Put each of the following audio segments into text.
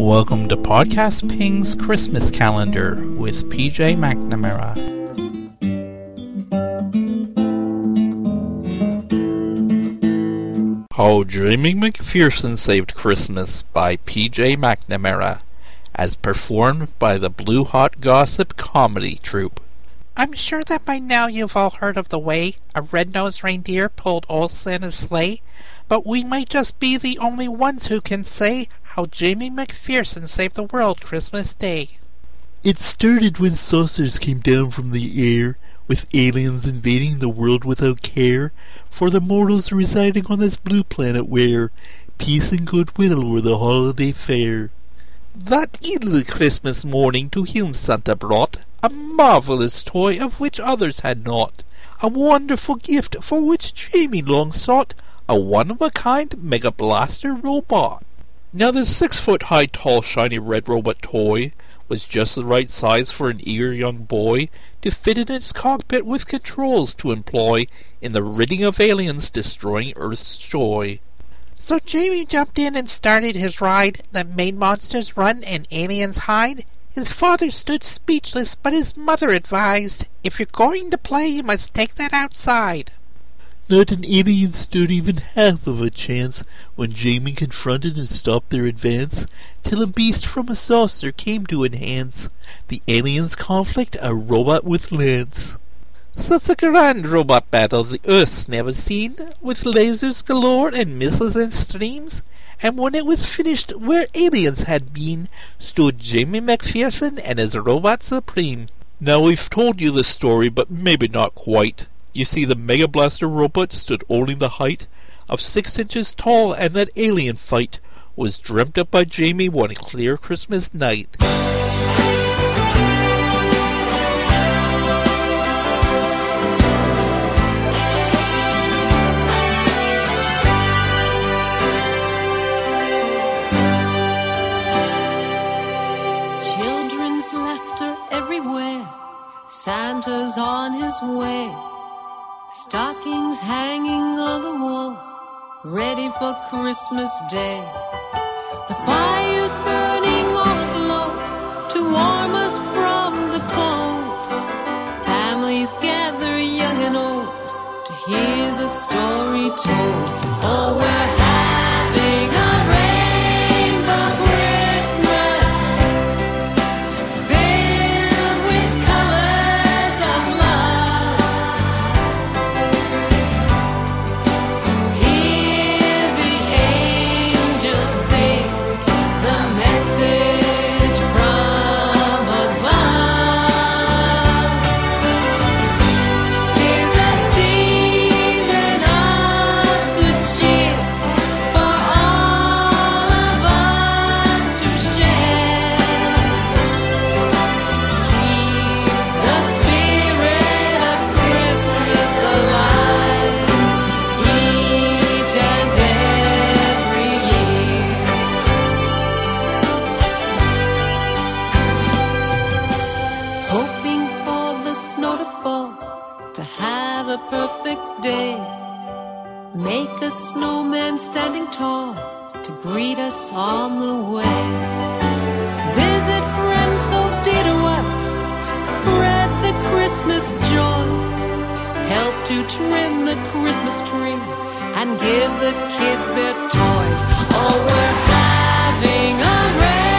Welcome to Podcast Ping's Christmas Calendar with PJ McNamara. How Jamie McPherson Saved Christmas by PJ McNamara, as performed by the Blue Hot Gossip Comedy Troupe. I'm sure that by now you've all heard of the way a red-nosed reindeer pulled old Santa's sleigh, but we might just be the only ones who can say how Jamie McPherson saved the world Christmas Day. It started when saucers came down from the air, with aliens invading the world without care, for the mortals residing on this blue planet where peace and goodwill were the holiday fare. That early Christmas morning to him Santa brought a marvellous toy of which others had not, a wonderful gift for which Jamie long sought, a one-of-a-kind Mega Blaster robot. Now this six-foot-high, tall, shiny red robot toy was just the right size for an eager young boy to fit in its cockpit with controls to employ in the ridding of aliens destroying Earth's joy. So Jamie jumped in and started his ride that made monsters run and aliens hide. His father stood speechless, but his mother advised, If you're going to play, you must take that outside. Not an alien stood even half of a chance when Jamie confronted and stopped their advance, till a beast from a saucer came to enhance the aliens' conflict a robot with lance. Such a grand robot battle the Earth's never seen, with lasers galore and missiles and streams. And when it was finished, where aliens had been, stood Jamie McPherson and his robot supreme. Now we've told you the story, but maybe not quite. You see, the Mega Blaster robot stood only the height of six inches tall, and that alien fight was dreamt up by Jamie one clear Christmas night. Children's laughter everywhere. Santa's on his way. Stockings hanging on the wall, ready for Christmas Day. The fire's burning all aglow to warm us from the cold. Families gather young and old to hear the story told. A perfect day. Make a snowman standing tall to greet us on the way. Visit friends so dear to us. Spread the Christmas joy. Help to trim the Christmas tree and give the kids their toys. Oh, we're having a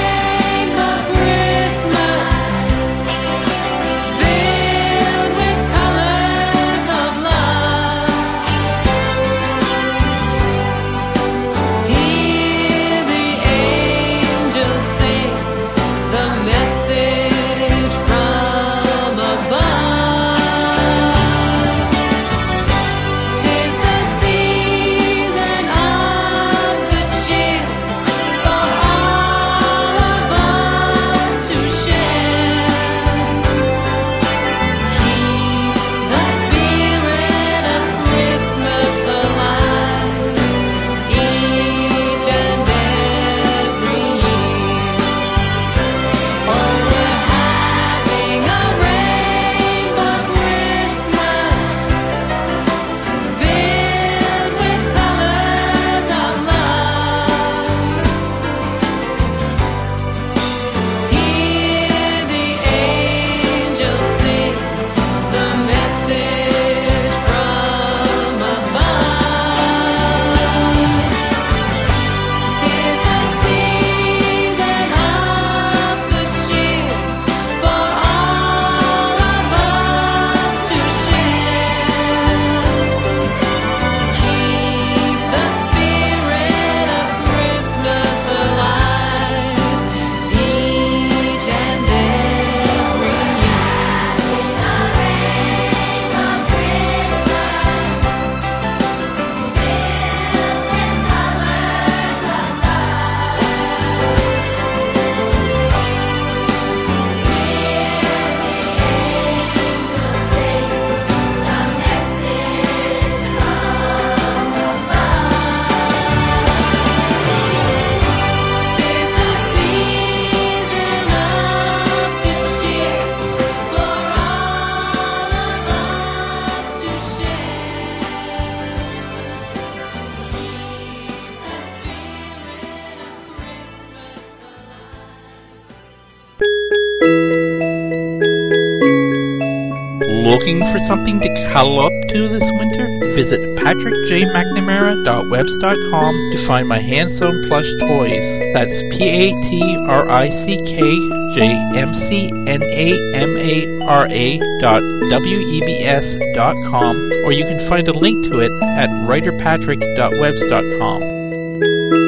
Looking for something to cuddle up to this winter? Visit patrickjmcnamara.webs.com to find my hand-sewn plush toys. That's P-A-T-R-I-C-K-J-M-C-N-A-M-A-R-A dot W-E-B-S dot com, or you can find a link to it at writerpatrick.webs.com.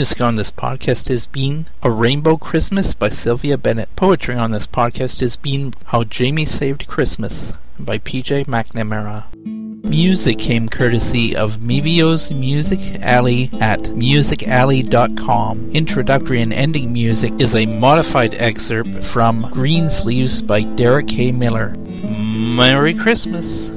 Music on this podcast has been A Rainbow Christmas by Sylvia Bennett. Poetry on this podcast has been How Jamie Saved Christmas by PJ McNamara. Music came courtesy of Mevio's Music Alley at musicalley.com. Introductory and ending music is a modified excerpt from Greensleeves by Derek K. Miller. Merry Christmas!